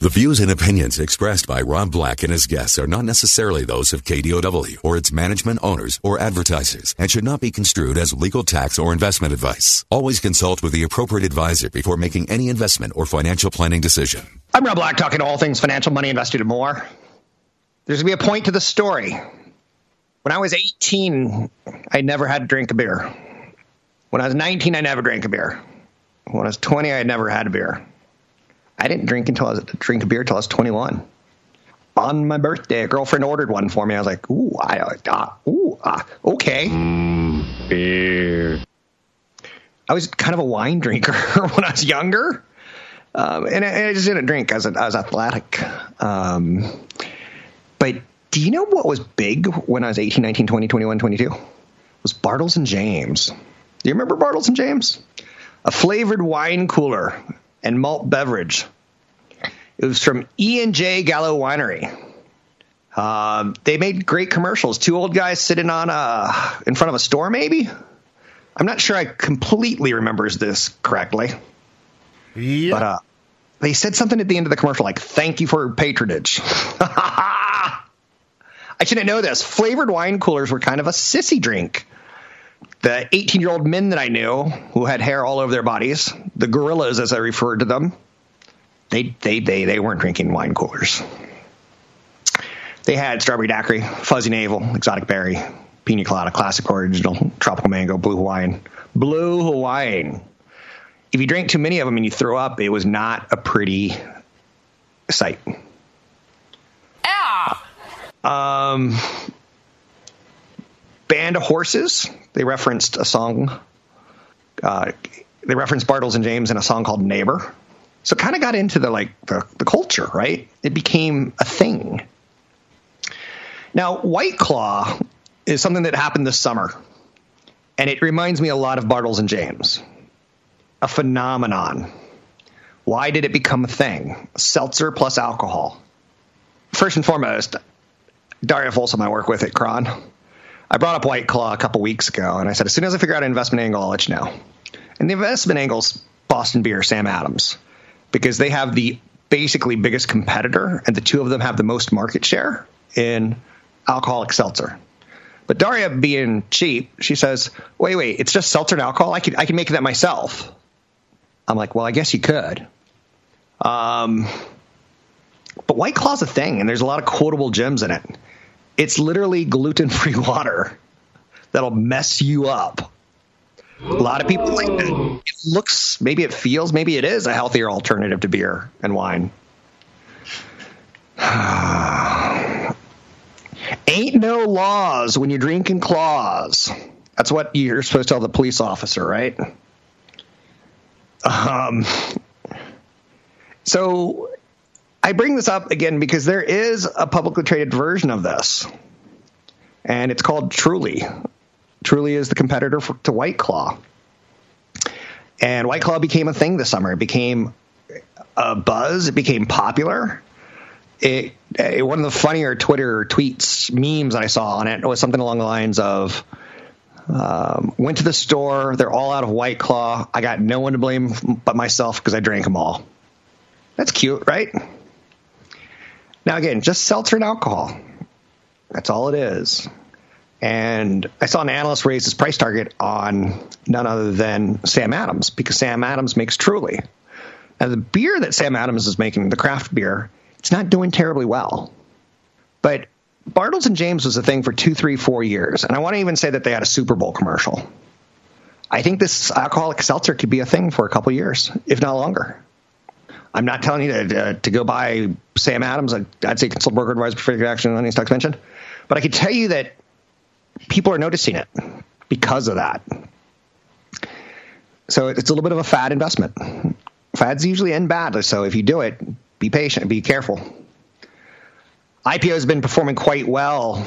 The views and opinions expressed by Rob Black and his guests are not necessarily those of KDOW or its management owners or advertisers and should not be construed as legal tax or investment advice. Always consult with the appropriate advisor before making any investment or financial planning decision. I'm Rob Black, talking to all things financial, money, invested, and more. There's going to be a point to the story. When I was 18, I never had to drink a beer. When I was 19, I never drank a beer. When I was 20, I never had a beer. I didn't drink until I was drink a beer until I was 21. On my birthday, a girlfriend ordered one for me. I was like, "Ooh, I, uh, ooh, uh, okay." Mm, beer. I was kind of a wine drinker when I was younger, um, and, I, I, just didn't drink. I was, I was athletic. Um, but do you know what was big when I was 18, 19, 20, 21, 22? It was Bartles and James. Do you remember Bartles and James? A flavored wine cooler and malt beverage. It was from E and J Gallo Winery. Um, they made great commercials. Two old guys sitting on a in front of a store, maybe. I'm not sure I completely remembers this correctly. Yeah. But uh, they said something at the end of the commercial like "Thank you for patronage." I shouldn't know this. Flavored wine coolers were kind of a sissy drink the 18 year old men that I knew who had hair all over their bodies, the gorillas as I referred to them, they they they they weren't drinking wine coolers. They had strawberry daiquiri, fuzzy navel, exotic berry, pina colada, classic original, tropical mango, blue Hawaiian, blue Hawaiian. If you drank too many of them and you throw up, it was not a pretty sight. Ah. Um, Band of Horses. They referenced a song. Uh, they referenced Bartles and James in a song called Neighbor. So kind of got into the like the, the culture, right? It became a thing. Now, White Claw is something that happened this summer, and it reminds me a lot of Bartles and James. A phenomenon. Why did it become a thing? Seltzer plus alcohol. First and foremost, Darya Folsom, I work with at Kron. I brought up White Claw a couple weeks ago, and I said, as soon as I figure out an investment angle, I'll let you know. And the investment angle's Boston Beer, Sam Adams, because they have the basically biggest competitor, and the two of them have the most market share in alcoholic seltzer. But Darya, being cheap, she says, "Wait, wait, it's just seltzer and alcohol. I can I can make that myself." I'm like, "Well, I guess you could." Um, but White Claw's a thing, and there's a lot of quotable gems in it. It's literally gluten free water that'll mess you up. A lot of people like that. It looks, maybe it feels, maybe it is a healthier alternative to beer and wine. Ain't no laws when you're drinking claws. That's what you're supposed to tell the police officer, right? Um, so I bring this up again because there is a publicly traded version of this, and it's called Truly. Truly is the competitor for, to White Claw, and White Claw became a thing this summer. It became a buzz. It became popular. It, it, one of the funnier Twitter tweets memes that I saw on it was something along the lines of. Um, went to the store. They're all out of White Claw. I got no one to blame but myself because I drank them all. That's cute, right? Now, again, just seltzer and alcohol. That's all it is. And I saw an analyst raise his price target on none other than Sam Adams because Sam Adams makes Truly. Now, the beer that Sam Adams is making, the craft beer, it's not doing terribly well. But Bartles and James was a thing for two, three, four years. And I want to even say that they had a Super Bowl commercial. I think this alcoholic seltzer could be a thing for a couple years, if not longer. I'm not telling you to, uh, to go buy Sam Adams. I'd, say consult broker advisor for action on any stocks mentioned. But I can tell you that people are noticing it because of that. So it's a little bit of a fad investment. Fads usually end badly. So if you do it, be patient, be careful. IPO has been performing quite well.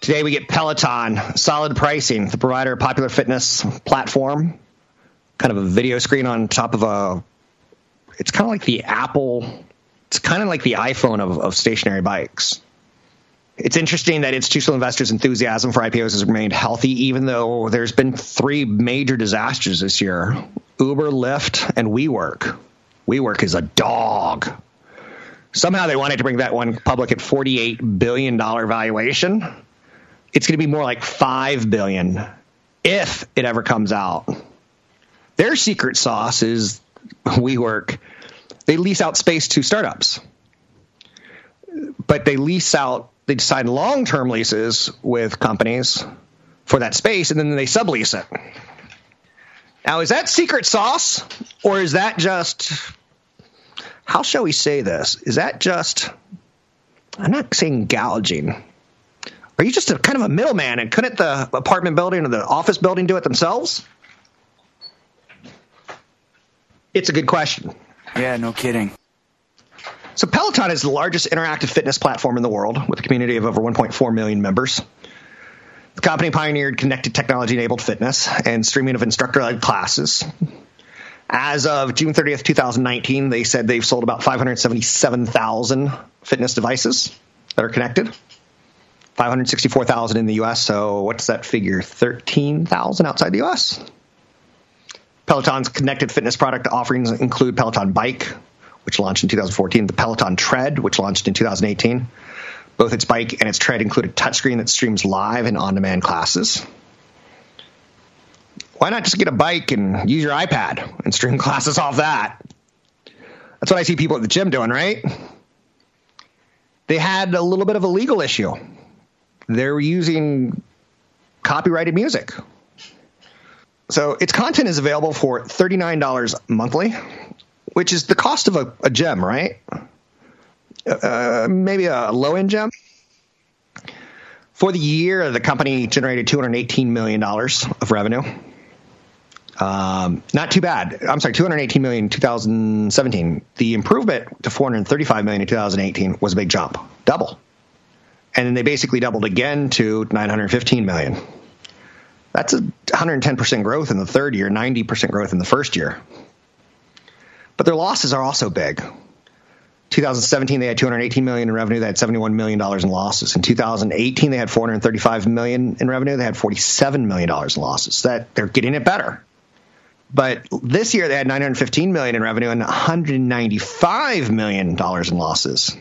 Today we get Peloton, solid pricing, the provider of popular fitness platform, kind of a video screen on top of a. It's kind of like the Apple. It's kind of like the iPhone of, of stationary bikes. It's interesting that institutional investors' enthusiasm for IPOs has remained healthy, even though there's been three major disasters this year Uber, Lyft, and WeWork. WeWork is a dog. Somehow they wanted to bring that one public at $48 billion valuation. It's going to be more like 5 billion if it ever comes out. Their secret sauce is WeWork. They lease out space to startups, but they lease out they sign long term leases with companies for that space and then they sublease it. Now, is that secret sauce or is that just, how shall we say this? Is that just, I'm not saying gouging. Are you just a kind of a middleman and couldn't the apartment building or the office building do it themselves? It's a good question. Yeah, no kidding. So Peloton is the largest interactive fitness platform in the world with a community of over 1.4 million members. The company pioneered connected technology enabled fitness and streaming of instructor led classes. As of June 30th, 2019, they said they've sold about 577,000 fitness devices that are connected. 564,000 in the US, so what's that figure? 13,000 outside the US? Peloton's connected fitness product offerings include Peloton Bike, which launched in 2014, the Peloton Tread, which launched in 2018. Both its bike and its tread include a touchscreen that streams live and on demand classes. Why not just get a bike and use your iPad and stream classes off that? That's what I see people at the gym doing, right? They had a little bit of a legal issue. They're using copyrighted music. So its content is available for $39 monthly which is the cost of a, a gem, right? Uh, maybe a low end gem. For the year, the company generated $218 million of revenue. Um, not too bad. I'm sorry, 218 million in 2017. The improvement to 435 million in 2018 was a big jump, double. And then they basically doubled again to 915 million. That's a 110% growth in the third year, 90% growth in the first year. But their losses are also big. 2017 they had 218 million in revenue. They had 71 million dollars in losses. In 2018 they had 435 million in revenue. They had 47 million dollars in losses. That they're getting it better. But this year they had 915 million in revenue and 195 million dollars in losses.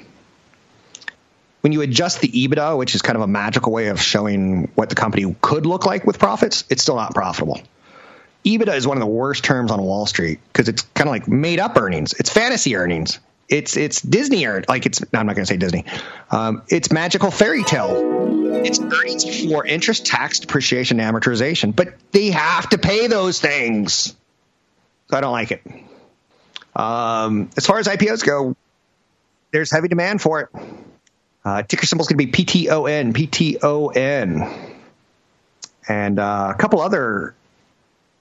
When you adjust the EBITDA, which is kind of a magical way of showing what the company could look like with profits, it's still not profitable. EBITDA is one of the worst terms on Wall Street because it's kind of like made up earnings. It's fantasy earnings. It's it's Disney earned like it's. I'm not going to say Disney. Um, it's magical fairy tale. It's earnings before interest, tax, depreciation, amortization. But they have to pay those things. So I don't like it. Um, as far as IPOs go, there's heavy demand for it. Uh, ticker symbol is going to be PTON, PTON, and uh, a couple other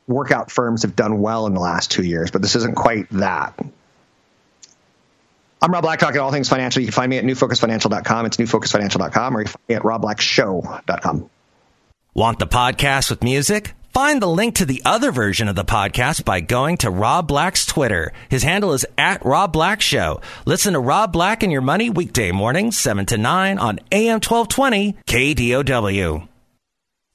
workout firms have done well in the last two years, but this isn't quite that. I'm Rob Black, talking all things financial. You can find me at newfocusfinancial.com. It's newfocusfinancial.com, or you can find me at robblackshow.com. Want the podcast with music? Find the link to the other version of the podcast by going to Rob Black's Twitter. His handle is at Rob Black Show. Listen to Rob Black and Your Money weekday mornings, 7 to 9 on AM 1220 KDOW.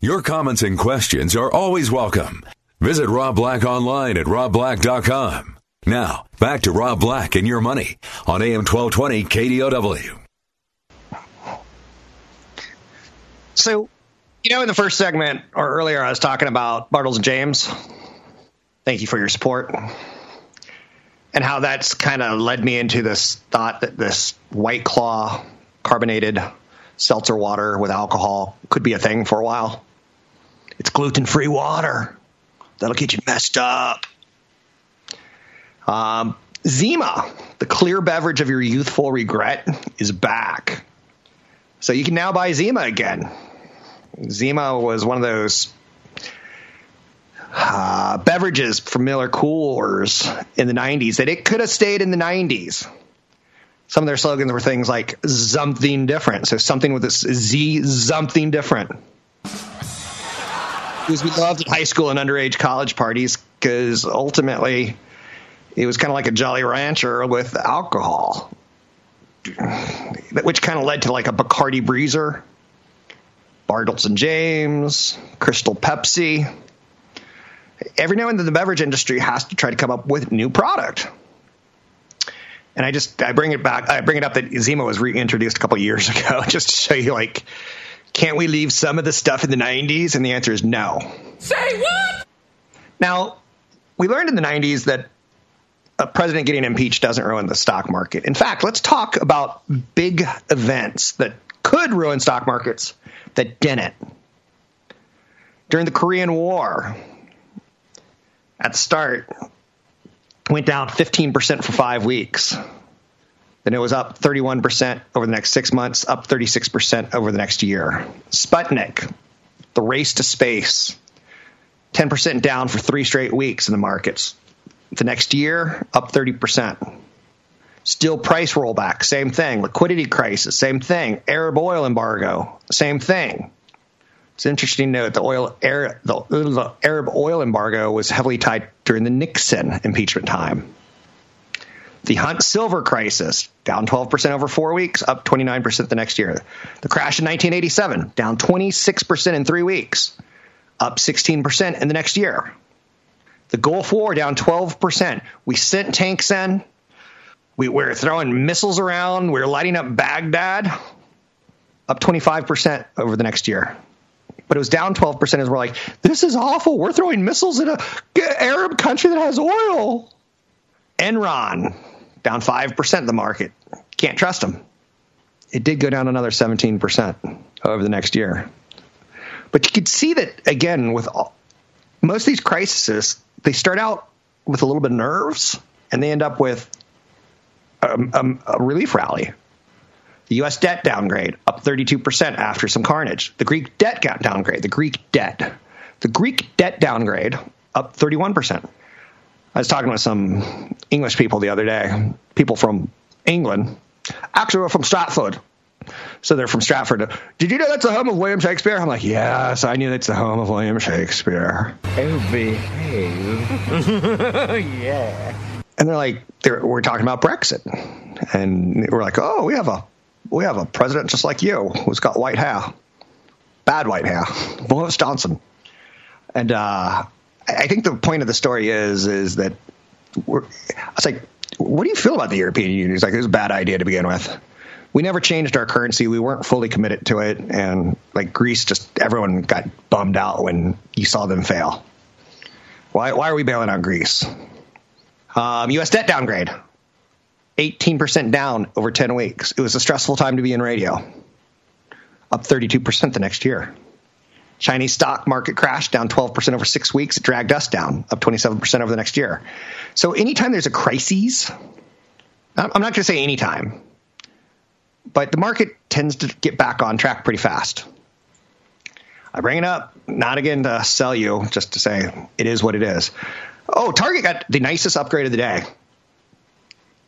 Your comments and questions are always welcome. Visit Rob Black online at robblack.com. Now, back to Rob Black and your money on AM 1220 KDOW. So, you know, in the first segment or earlier, I was talking about Bartles and James. Thank you for your support. And how that's kind of led me into this thought that this White Claw carbonated seltzer water with alcohol could be a thing for a while. It's gluten free water. That'll get you messed up. Um, Zima, the clear beverage of your youthful regret, is back. So you can now buy Zima again. Zima was one of those uh, beverages from MillerCoors in the 90s that it could have stayed in the 90s. Some of their slogans were things like something different. So something with this Z, something different. Because we loved high school and underage college parties because ultimately it was kind of like a Jolly Rancher with alcohol, which kind of led to like a Bacardi Breezer, Bartles and James, Crystal Pepsi. Every now and then the beverage industry has to try to come up with new product. And I just I bring it back. I bring it up that Zima was reintroduced a couple years ago, just to show you like, can't we leave some of the stuff in the '90s? And the answer is no. Say what? Now, we learned in the '90s that a president getting impeached doesn't ruin the stock market. In fact, let's talk about big events that could ruin stock markets that didn't. During the Korean War, at the start, went down 15% for five weeks. Then it was up 31% over the next six months, up 36% over the next year. Sputnik, the race to space, 10% down for three straight weeks in the markets. The next year, up 30%. Steel price rollback, same thing. Liquidity crisis, same thing. Arab oil embargo, same thing. It's interesting to note the oil the, the Arab oil embargo was heavily tied during the Nixon impeachment time. The Hunt silver crisis, down 12% over four weeks, up 29% the next year. The crash in 1987, down 26% in three weeks, up 16% in the next year. The Gulf War, down 12%. We sent tanks in. We were throwing missiles around. We were lighting up Baghdad, up 25% over the next year but it was down 12% as we're like, this is awful. We're throwing missiles at a Arab country that has oil. Enron, down 5% the market. Can't trust them. It did go down another 17% over the next year. But you could see that, again, with all, most of these crises, they start out with a little bit of nerves and they end up with a, a, a relief rally. The U.S. debt downgrade up 32% after some carnage. The Greek debt downgrade. The Greek debt. The Greek debt downgrade up 31%. I was talking with some English people the other day, people from England. Actually, we're from Stratford. So they're from Stratford. Did you know that's the home of William Shakespeare? I'm like, yes, I knew that's the home of William Shakespeare. Oh, behave. yeah. And they're like, they're, we're talking about Brexit. And we're like, oh, we have a we have a president just like you who's got white hair, bad white hair, Boris Johnson. And uh, I think the point of the story is is that we're, I was like, what do you feel about the European Union? He's like, it was a bad idea to begin with. We never changed our currency. We weren't fully committed to it, and like Greece, just everyone got bummed out when you saw them fail. Why? Why are we bailing out Greece? Um, U.S. debt downgrade. 18% down over 10 weeks. It was a stressful time to be in radio. Up 32% the next year. Chinese stock market crash down 12% over six weeks. It dragged us down, up 27% over the next year. So anytime there's a crisis, I'm not going to say anytime, but the market tends to get back on track pretty fast. I bring it up, not again to sell you, just to say it is what it is. Oh, Target got the nicest upgrade of the day.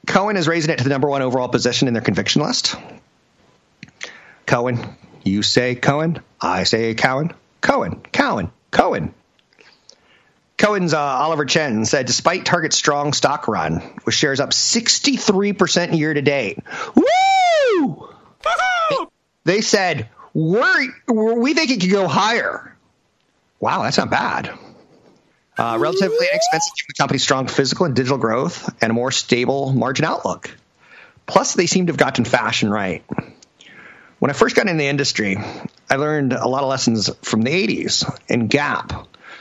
Cowen is raising it to the number one overall position in their conviction list. Cohen, you say Cohen, I say Cohen, Cohen, Cohen, Cohen. Cowen's uh, Oliver Chen said, despite Target's strong stock run, with shares up 63% year to date. Woo! they said, we're, we think it could go higher. Wow, that's not bad. Uh, relatively inexpensive given the company's strong physical and digital growth and a more stable margin outlook. Plus, they seem to have gotten fashion right. When I first got in the industry, I learned a lot of lessons from the 80s in Gap.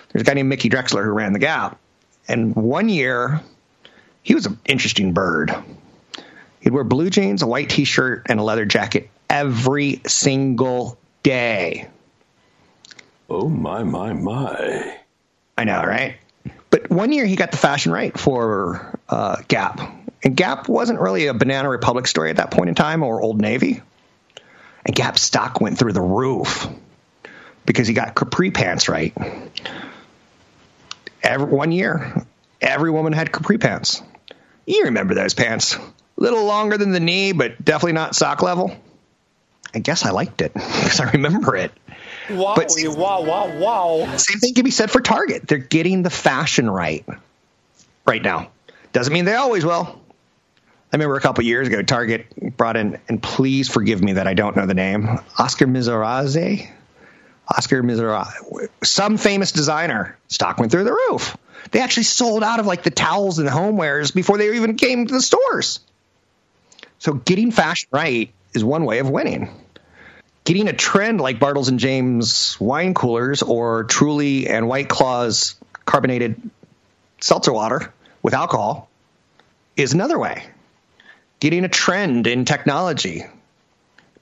There's a guy named Mickey Drexler who ran the Gap. And one year, he was an interesting bird. He'd wear blue jeans, a white t shirt, and a leather jacket every single day. Oh, my, my, my. I know, right? But one year he got the fashion right for uh, Gap. And Gap wasn't really a Banana Republic story at that point in time or Old Navy. And Gap stock went through the roof because he got capri pants right. every, one year, every woman had capri pants. You remember those pants. A little longer than the knee, but definitely not sock level. I guess I liked it because I remember it. Wow, But- wow, wow, wow. Same thing can be said for Target. They're getting the fashion right right now. Doesn't mean they always will. I remember a couple years ago, Target brought in, and please forgive me that I don't know the name, Oscar Mizraze. Oscar Mizraze, some famous designer. Stock went through the roof. They actually sold out of like the towels and the homewares before they even came to the stores. So getting fashion right is one way of winning getting a trend like Bartles and James wine coolers or Truly and White Claw's carbonated seltzer water with alcohol is another way. Getting a trend in technology,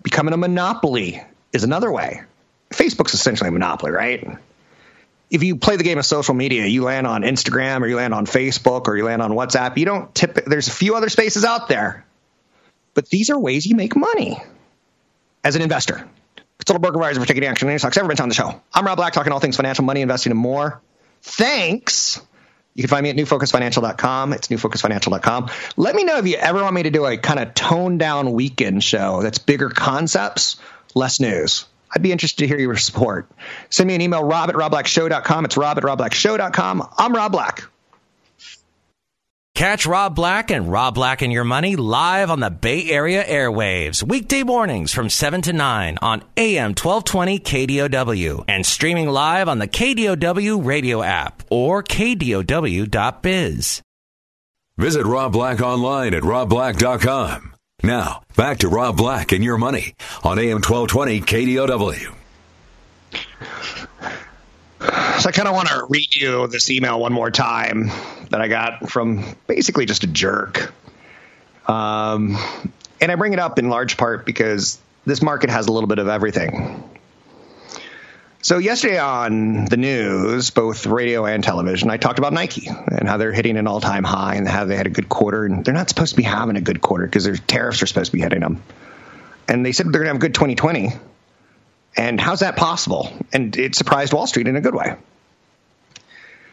becoming a monopoly is another way. Facebook's essentially a monopoly, right? If you play the game of social media, you land on Instagram or you land on Facebook or you land on WhatsApp, you don't tip there's a few other spaces out there. But these are ways you make money as an investor. Consult a broker advisor for taking action on any stocks ever been on the show. I'm Rob Black, talking all things financial, money, investing, and more. Thanks. You can find me at newfocusfinancial.com. It's newfocusfinancial.com. Let me know if you ever want me to do a kind of toned down weekend show that's bigger concepts, less news. I'd be interested to hear your support. Send me an email, rob at robblackshow.com. It's rob at robblackshow.com. I'm Rob Black. Catch Rob Black and Rob Black and Your Money live on the Bay Area airwaves, weekday mornings from 7 to 9 on AM 1220 KDOW and streaming live on the KDOW radio app or KDOW.biz. Visit Rob Black online at robblack.com. Now, back to Rob Black and Your Money on AM 1220 KDOW. So I kind of want to read you this email one more time that I got from basically just a jerk. Um, and I bring it up in large part because this market has a little bit of everything. So yesterday on the news, both radio and television, I talked about Nike and how they're hitting an all-time high and how they had a good quarter, and they're not supposed to be having a good quarter because their tariffs are supposed to be hitting them. And they said they're going to have a good 2020. And how's that possible? And it surprised Wall Street in a good way.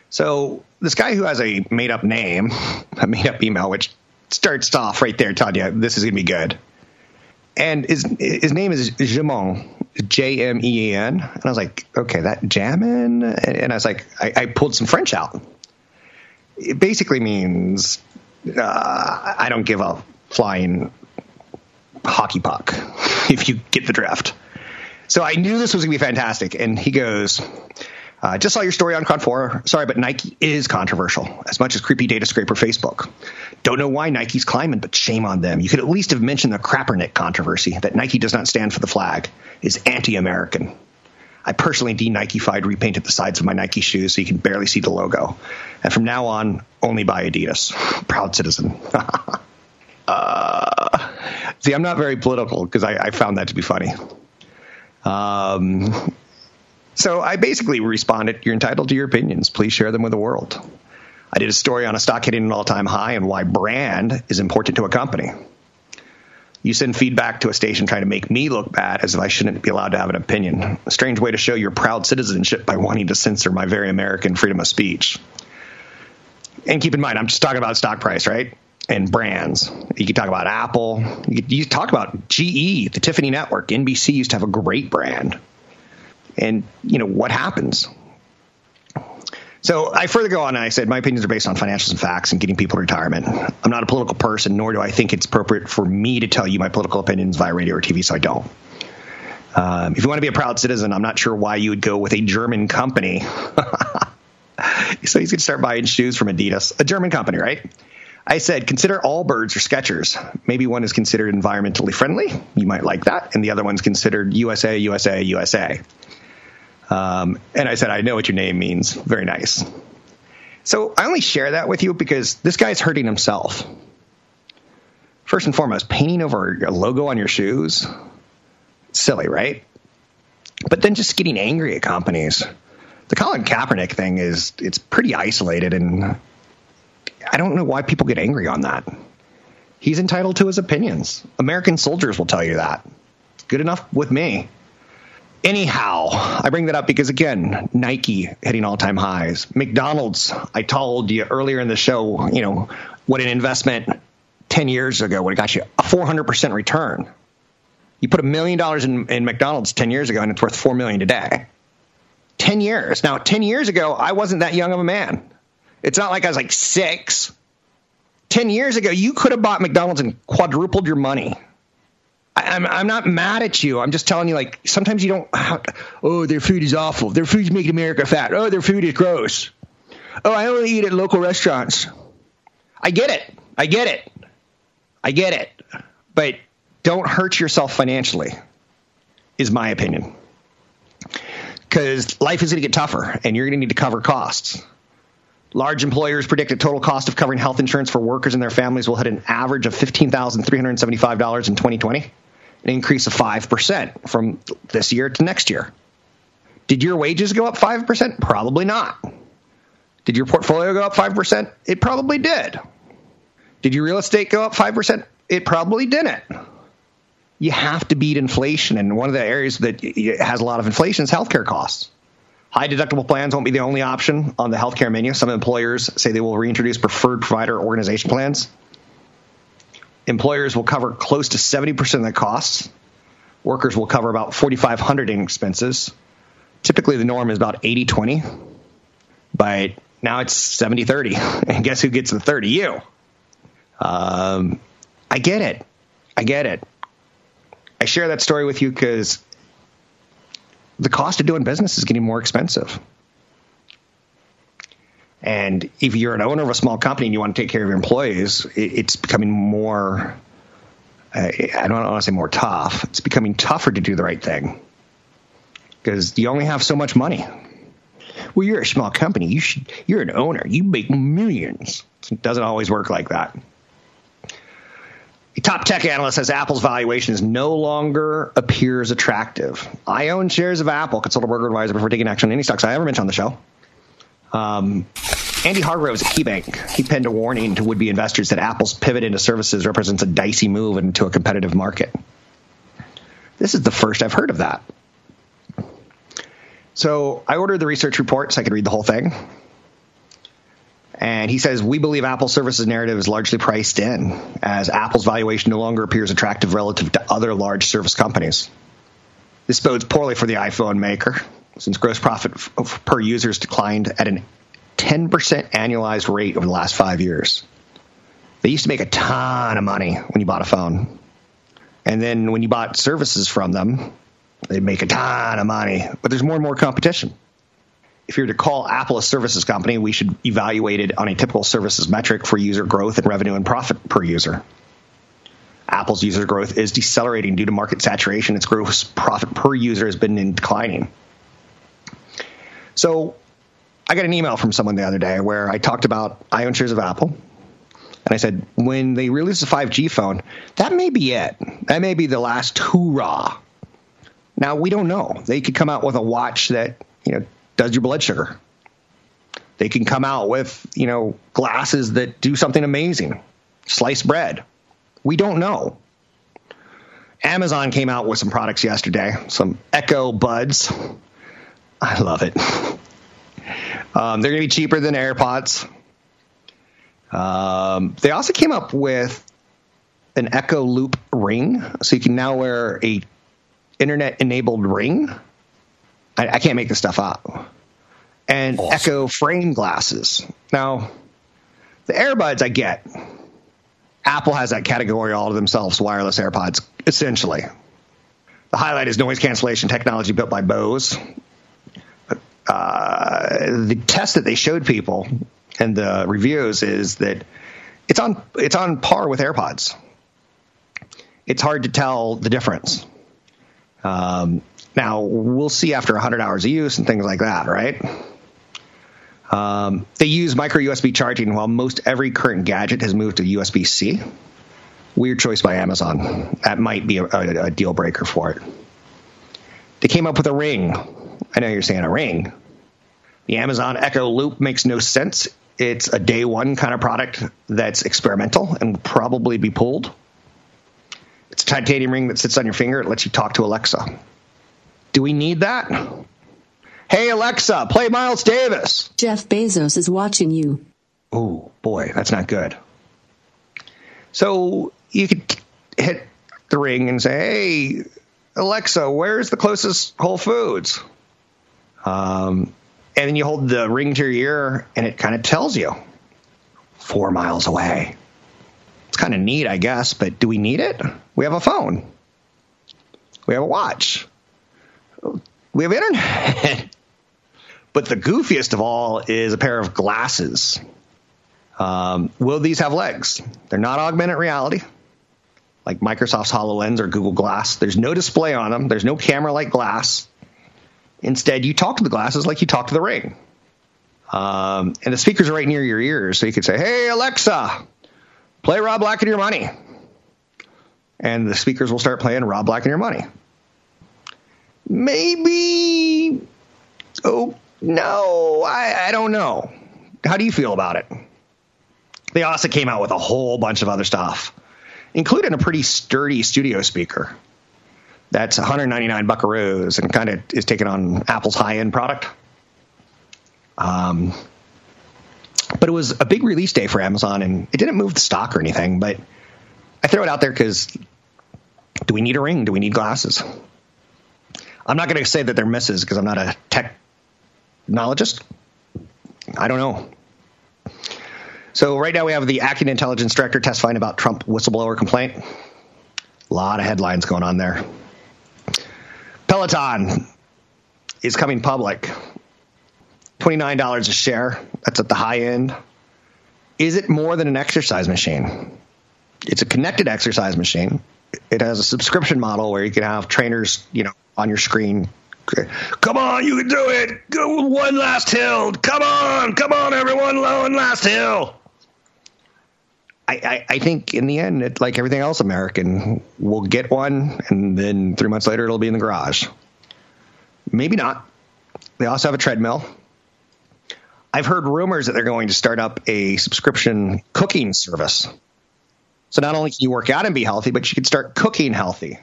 So this guy who has a made up name, a made up email, which starts off right there Tanya, this is to be good. And his his name is Jamon, J M E A N. And I was like, okay, that jammin'? And I was like, I, I pulled some French out. It basically means uh, I don't give a flying hockey puck if you get the drift. So I knew this was going to be fantastic. And he goes, uh, just saw your story on Kron4. Sorry, but Nike is controversial, as much as creepy data scraper Facebook. Don't know why Nike's climbing, but shame on them. You could at least have mentioned the Crappernick controversy that Nike does not stand for the flag, is anti American. I personally de Nike-fied repainted the sides of my Nike shoes so you can barely see the logo. And from now on, only buy Adidas. Proud citizen. uh, see, I'm not very political because I, I found that to be funny. Um, so I basically responded, You're entitled to your opinions. Please share them with the world. I did a story on a stock hitting an all time high and why brand is important to a company. You send feedback to a station trying to make me look bad as if I shouldn't be allowed to have an opinion. A strange way to show your proud citizenship by wanting to censor my very American freedom of speech. And keep in mind, I'm just talking about stock price, right? And brands. You can talk about Apple. You could, you talk about GE, the Tiffany Network. NBC used to have a great brand. And, you know, what happens? So I further go on and I said my opinions are based on financials and facts and getting people to retirement. I'm not a political person, nor do I think it's appropriate for me to tell you my political opinions via radio or TV, so I don't. Um, if you want to be a proud citizen, I'm not sure why you would go with a German company. so he's going to start buying shoes from Adidas, a German company, right? I said, consider Allbirds or Skechers. Maybe one is considered environmentally friendly. You might like that. And the other one's considered USA, USA, USA. Um, and I said, I know what your name means. Very nice. So I only share that with you because this guy's hurting himself. First and foremost, painting over a logo on your shoes, silly, right? But then just getting angry at companies. The Colin Kaepernick thing is it's pretty isolated, and I don't know why people get angry on that. He's entitled to his opinions. American soldiers will tell you that. Good enough with me. Anyhow, I bring that up because again, Nike hitting all time highs. McDonald's, I told you earlier in the show, you know, what an investment 10 years ago would have got you a 400% return. You put a million dollars in, in McDonald's 10 years ago and it's worth 4 million today. 10 years. Now, 10 years ago, I wasn't that young of a man. It's not like I was like six. 10 years ago, you could have bought McDonald's and quadrupled your money. I, am I'm not mad at you. I'm just telling you, like, sometimes you don't. Oh, their food is awful. Their food's making America fat. Oh, their food is gross. Oh, I only eat at local restaurants. I get it. I get it. I get it. But don't hurt yourself financially, is my opinion. Because life is going to get tougher and you're going to need to cover costs. Large employers predict a total cost of covering health insurance for workers and their families will hit an average of $15,375 in 2020, an increase of 5% from this year to next year. Did your wages go up 5%? Probably not. Did your portfolio go up 5%? It probably did. Did your real estate go up 5%? It probably didn't. You have to beat inflation. And one of the areas that has a lot of inflation is healthcare costs. High deductible plans won't be the only option on the healthcare menu. Some employers say they will reintroduce preferred provider organization plans. Employers will cover close to 70% of the costs. Workers will cover about 4,500 in expenses. Typically, the norm is about 80 20, but now it's 70 30. And guess who gets the 30? You. Um, I get it. I get it. I share that story with you because the cost of doing business is getting more expensive. And if you're an owner of a small company and you want to take care of your employees, it's becoming more, uh, I don't want to say more tough, it's becoming tougher to do the right thing because you only have so much money. Well, you're a small company. You should, you're an owner. You make millions. It doesn't always work like that. A top tech analyst says Apple's valuation no longer appears attractive. I own shares of Apple, consult a broker advisor before taking action on any stocks I ever mentioned on the show. Um, Andy Hargreaves at KeyBanc, he penned a warning to would-be investors that Apple's pivot into services represents a dicey move into a competitive market. This is the first I've heard of that. So I ordered the research report so I could read the whole thing. And he says, We believe Apple services narrative is largely priced in, as Apple's valuation no longer appears attractive relative to other large service companies. This bodes poorly for the iPhone maker, since gross profit per user has declined at a 10% annualized rate over the last five years. They used to make a ton of money when you bought a phone. And then when you bought services from them, they'd make a ton of money. But there's more and more competition if you were to call Apple a services company, we should evaluate it on a typical services metric for user growth and revenue and profit per user. Apple's user growth is decelerating due to market saturation. Its gross profit per user has been declining. So I got an email from someone the other day where I talked about I own shares of Apple. And I said, when they release the 5G phone, that may be it. That may be the last hoorah. Now, we don't know. They could come out with a watch that, you know, does your blood sugar. They can come out with, you know, glasses that do something amazing. Sliced bread. We don't know. Amazon came out with some products yesterday, some Echo Buds. I love it. Um, they're going to be cheaper than AirPods. Um, they also came up with an Echo Loop ring, so you can now wear a internet enabled ring I, I can't make this stuff up. And awesome. Echo frame glasses. Now, the AirBuds I get. Apple has that category all to themselves, wireless AirPods, essentially. The highlight is noise cancellation technology built by Bose. Uh, the test that they showed people and the reviews is that it's on it's on par with AirPods. It's hard to tell the difference. Um, now, we'll see after 100 hours of use and things like that, right? Um, they use micro USB charging while most every current gadget has moved to USB C. Weird choice by Amazon. That might be a, a, a deal breaker for it. They came up with a ring. I know you're saying a ring. The Amazon Echo Loop makes no sense. It's a day one kind of product that's experimental and will probably be pulled. It's a titanium ring that sits on your finger. It lets you talk to Alexa. Do we need that? Hey, Alexa, play Miles Davis. Jeff Bezos is watching you. Oh, boy, that's not good. So you could hit the ring and say, hey, Alexa, where's the closest Whole Foods? Um, and then you hold the ring to your ear and it kind of tells you four miles away. It's kind of neat, I guess, but do we need it? We have a phone, we have a watch, we have internet. but the goofiest of all is a pair of glasses. Um, will these have legs? They're not augmented reality like Microsoft's HoloLens or Google Glass. There's no display on them, there's no camera like glass. Instead, you talk to the glasses like you talk to the ring. Um, and the speakers are right near your ears, so you could say, Hey, Alexa, play Rob Black and Your Money. And the speakers will start playing Rob Black and Your Money. Maybe. Oh, no, I, I don't know. How do you feel about it? They also came out with a whole bunch of other stuff, including a pretty sturdy studio speaker that's 199 buckaroos and kind of is taking on Apple's high end product. Um, but it was a big release day for Amazon, and it didn't move the stock or anything. But I throw it out there because do we need a ring? Do we need glasses? I'm not going to say that they're misses because I'm not a technologist. I don't know. So right now we have the acting intelligence director testifying about Trump whistleblower complaint. A lot of headlines going on there. Peloton is coming public. $29 a share. That's at the high end. Is it more than an exercise machine? It's a connected exercise machine. It has a subscription model where you can have trainers, you know, on your screen. Come on, you can do it. Go one last hill. Come on, come on, everyone, one last hill. I, I, I, think in the end, it, like everything else American, we'll get one, and then three months later, it'll be in the garage. Maybe not. They also have a treadmill. I've heard rumors that they're going to start up a subscription cooking service. So not only can you work out and be healthy, but you can start cooking healthy.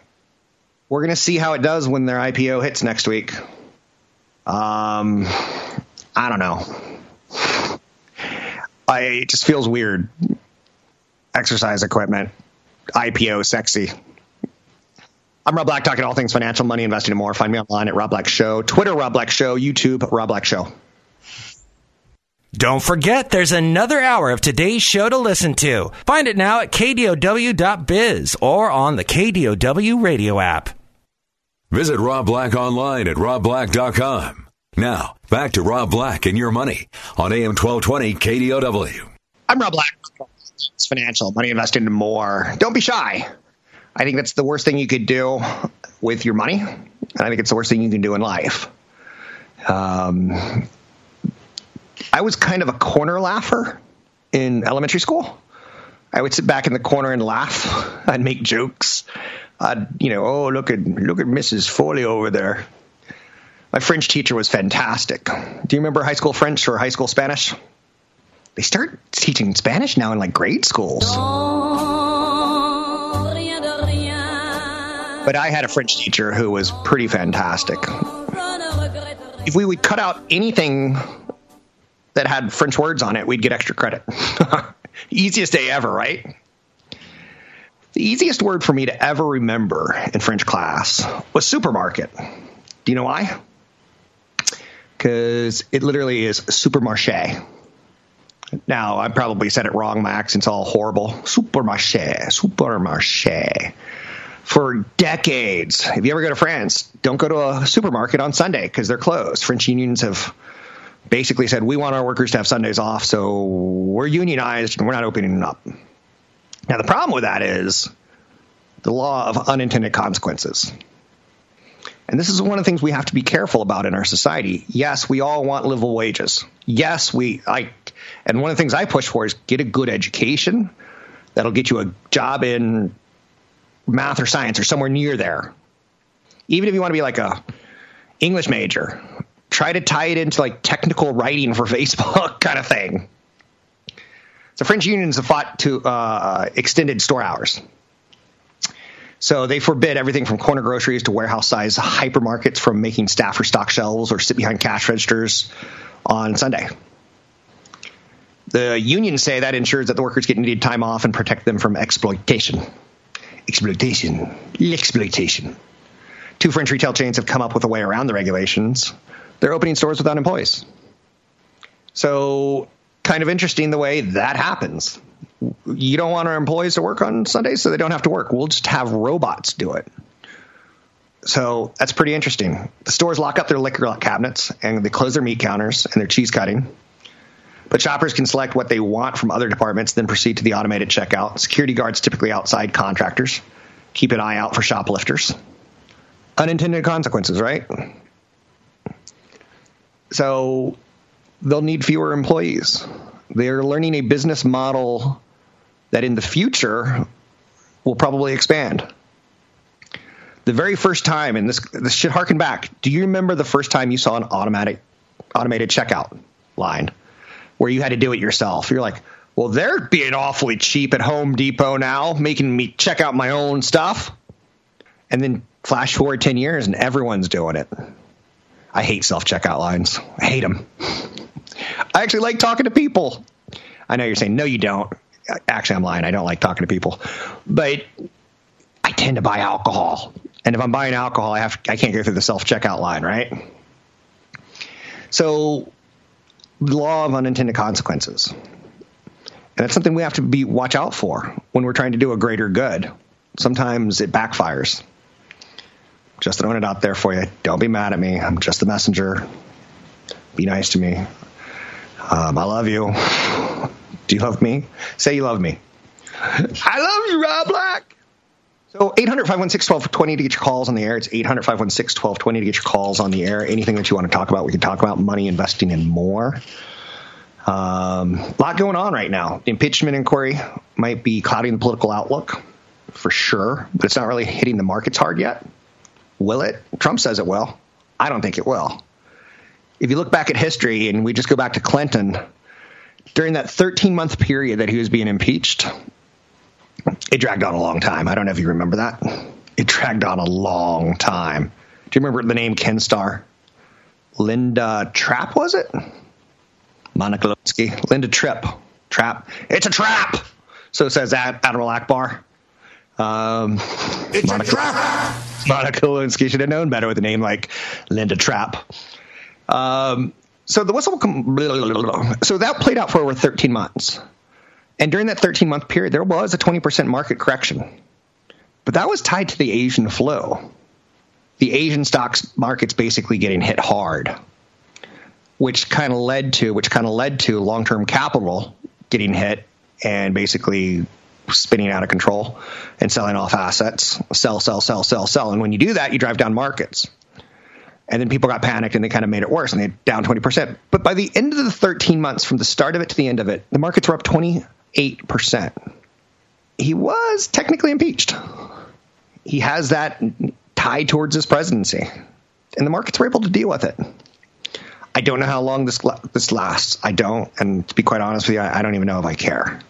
We're going to see how it does when their IPO hits next week. Um, I don't know. I, it just feels weird exercise equipment, IPO sexy. I'm Rob Black, talking all things financial, money, investing, and more. Find me online at Rob Black Show, Twitter, Rob Black Show, YouTube, Rob Black Show. Don't forget, there's another hour of today's show to listen to. Find it now at kdow.biz or on the KDOW radio app. Visit Rob Black online at robblack.com. Now, back to Rob Black and your money on AM 1220 KDOW. I'm Rob Black. It's financial, money invested in more. Don't be shy. I think that's the worst thing you could do with your money. And I think it's the worst thing you can do in life. Um, I was kind of a corner laugher in elementary school. I would sit back in the corner and laugh. I'd make jokes. I'd, you know, oh look at look at Mrs. Foley over there. My French teacher was fantastic. Do you remember high school French or high school Spanish? They start teaching Spanish now in like grade schools. But I had a French teacher who was pretty fantastic. If we would cut out anything that had French words on it, we'd get extra credit. Easiest day ever, right? The easiest word for me to ever remember in French class was supermarket. Do you know why? Because it literally is supermarché. Now, I probably said it wrong. My accent's all horrible. Supermarché, supermarché. For decades, if you ever go to France, don't go to a supermarket on Sunday because they're closed. French unions have basically said, we want our workers to have Sundays off, so we're unionized and we're not opening them up. Now, the problem with that is the law of unintended consequences. And this is one of the things we have to be careful about in our society. Yes, we all want livable wages. Yes, we I and one of the things I push for is get a good education that'll get you a job in math or science or somewhere near there. Even if you want to be like a English major, try to tie it into like technical writing for Facebook kind of thing. So French unions have fought to uh, extended store hours. So they forbid everything from corner groceries to warehouse size hypermarkets from making staff or stock shelves or sit behind cash registers on Sunday. The unions say that ensures that the workers get needed time off and protect them from exploitation. Exploitation. Exploitation. Two French retail chains have come up with a way around the regulations. They're opening stores without employees. So, kind of interesting the way that happens. You don't want our employees to work on Sundays, so they don't have to work. We'll just have robots do it. So that's pretty interesting. The stores lock up their liquor cabinets and they close their meat counters and their cheese cutting. But shoppers can select what they want from other departments, then proceed to the automated checkout. Security guards typically outside contractors. Keep an eye out for shoplifters. Unintended consequences, right? So they'll need fewer employees. They're learning a business model that in the future will probably expand. The very first time, and this this should harken back. Do you remember the first time you saw an automatic automated checkout line where you had to do it yourself? You're like, well, they're being awfully cheap at Home Depot now, making me check out my own stuff. And then flash forward 10 years and everyone's doing it. I hate self checkout lines. I hate them. I actually like talking to people. I know you're saying, no, you don't. Actually, I'm lying. I don't like talking to people. But I tend to buy alcohol. And if I'm buying alcohol, I have I can't go through the self checkout line, right? So, law of unintended consequences. And that's something we have to be watch out for when we're trying to do a greater good. Sometimes it backfires. Just throwing it out there for you. Don't be mad at me. I'm just the messenger. Be nice to me. Um, I love you. Do you love me? Say you love me. I love you, Rob Black. So 800 516 1220 to get your calls on the air. It's 800 516 1220 to get your calls on the air. Anything that you want to talk about, we can talk about money, investing, and more. Um, a lot going on right now. The impeachment inquiry might be clouding the political outlook for sure, but it's not really hitting the markets hard yet. Will it? Trump says it will. I don't think it will. If you look back at history and we just go back to Clinton, during that 13 month period that he was being impeached, it dragged on a long time. I don't know if you remember that. It dragged on a long time. Do you remember the name Ken Starr? Linda Trapp, was it? Monica Lewinsky. Linda Tripp. Trap. It's a trap. So says Admiral Ackbar. Um, it's Monica, a trap. Monica Lewinsky should have known better with a name like Linda Trapp. Um, so the whistle, so that played out for over 13 months. And during that 13 month period, there was a 20% market correction. But that was tied to the Asian flow. The Asian stocks markets basically getting hit hard, which kind of led to which kind of led to long-term capital getting hit and basically spinning out of control and selling off assets. Sell, sell, sell, sell, sell. And when you do that, you drive down markets. And then people got panicked and they kind of made it worse and they down 20%. But by the end of the 13 months, from the start of it to the end of it, the markets were up 28%. He was technically impeached. He has that tied towards his presidency. And the markets were able to deal with it. I don't know how long this this lasts. I don't, and to be quite honest with you, I don't even know if I care.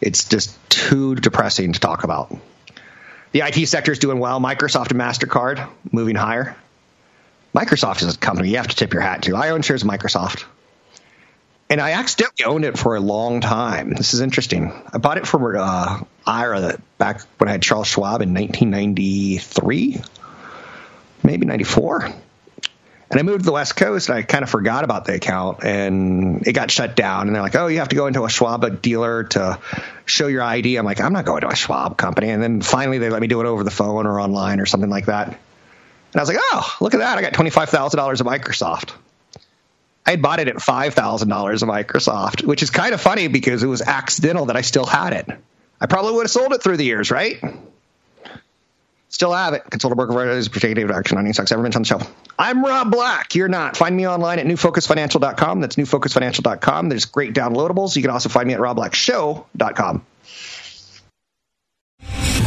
It's just too depressing to talk about. The IT sector is doing well. Microsoft and Mastercard moving higher. Microsoft is a company you have to tip your hat to. I own shares of Microsoft. And I accidentally owned it for a long time. This is interesting. I bought it from uh, IRA back when I had Charles Schwab in 1993, maybe 94. And I moved to the West Coast and I kind of forgot about the account and it got shut down. And they're like, oh, you have to go into a Schwab dealer to show your ID. I'm like, I'm not going to a Schwab company. And then finally they let me do it over the phone or online or something like that. And I was like, oh, look at that. I got $25,000 of Microsoft. I had bought it at $5,000 of Microsoft, which is kind of funny because it was accidental that I still had it. I probably would have sold it through the years, right? Still have it. Consult a broker for is protective action on any stocks ever mentioned on the show. I'm Rob Black. You're not. Find me online at newfocusfinancial.com. That's newfocusfinancial.com. There's great downloadables. You can also find me at robblackshow.com.